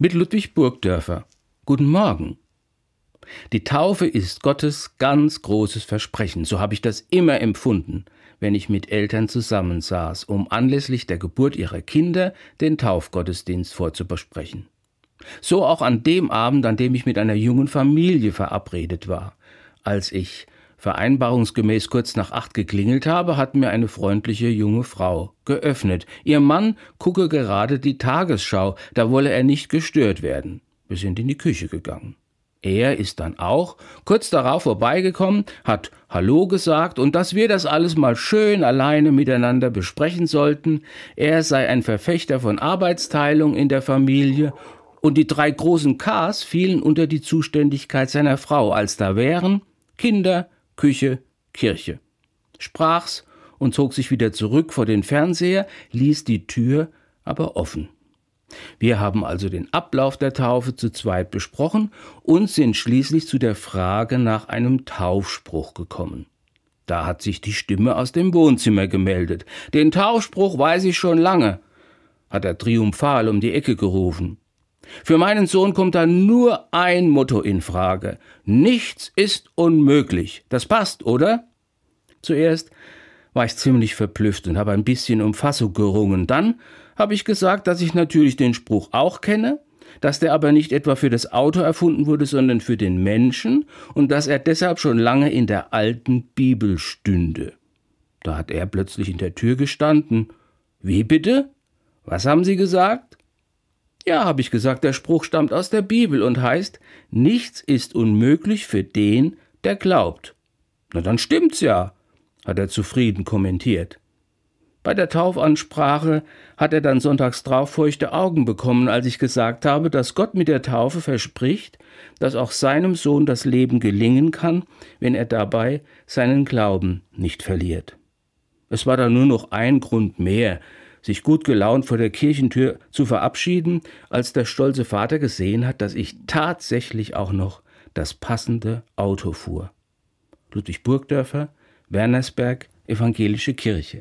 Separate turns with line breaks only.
mit Ludwig Burgdörfer. Guten Morgen. Die Taufe ist Gottes ganz großes Versprechen, so habe ich das immer empfunden, wenn ich mit Eltern zusammensaß, um anlässlich der Geburt ihrer Kinder den Taufgottesdienst vorzubesprechen. So auch an dem Abend, an dem ich mit einer jungen Familie verabredet war. Als ich vereinbarungsgemäß kurz nach acht geklingelt habe, hat mir eine freundliche junge Frau geöffnet. Ihr Mann gucke gerade die Tagesschau, da wolle er nicht gestört werden. Wir sind in die Küche gegangen. Er ist dann auch kurz darauf vorbeigekommen, hat Hallo gesagt und dass wir das alles mal schön alleine miteinander besprechen sollten. Er sei ein Verfechter von Arbeitsteilung in der Familie und die drei großen Ks fielen unter die Zuständigkeit seiner Frau, als da wären Kinder, Küche, Kirche. Sprach's und zog sich wieder zurück vor den Fernseher, ließ die Tür aber offen. Wir haben also den Ablauf der Taufe zu zweit besprochen und sind schließlich zu der Frage nach einem Taufspruch gekommen. Da hat sich die Stimme aus dem Wohnzimmer gemeldet. Den Taufspruch weiß ich schon lange, hat er triumphal um die Ecke gerufen. Für meinen Sohn kommt da nur ein Motto in Frage. Nichts ist unmöglich. Das passt, oder? Zuerst war ich ziemlich verblüfft und habe ein bisschen um Fassung gerungen. Dann habe ich gesagt, dass ich natürlich den Spruch auch kenne, dass der aber nicht etwa für das Auto erfunden wurde, sondern für den Menschen und dass er deshalb schon lange in der alten Bibel stünde. Da hat er plötzlich in der Tür gestanden. Wie bitte? Was haben Sie gesagt? Ja, habe ich gesagt, der Spruch stammt aus der Bibel und heißt, nichts ist unmöglich für den, der glaubt. Na dann stimmt's ja, hat er zufrieden kommentiert. Bei der Taufansprache hat er dann sonntags drauf feuchte Augen bekommen, als ich gesagt habe, dass Gott mit der Taufe verspricht, dass auch seinem Sohn das Leben gelingen kann, wenn er dabei seinen Glauben nicht verliert. Es war da nur noch ein Grund mehr, sich gut gelaunt vor der Kirchentür zu verabschieden, als der stolze Vater gesehen hat, dass ich tatsächlich auch noch das passende Auto fuhr. Ludwig Burgdörfer, Wernersberg, Evangelische Kirche.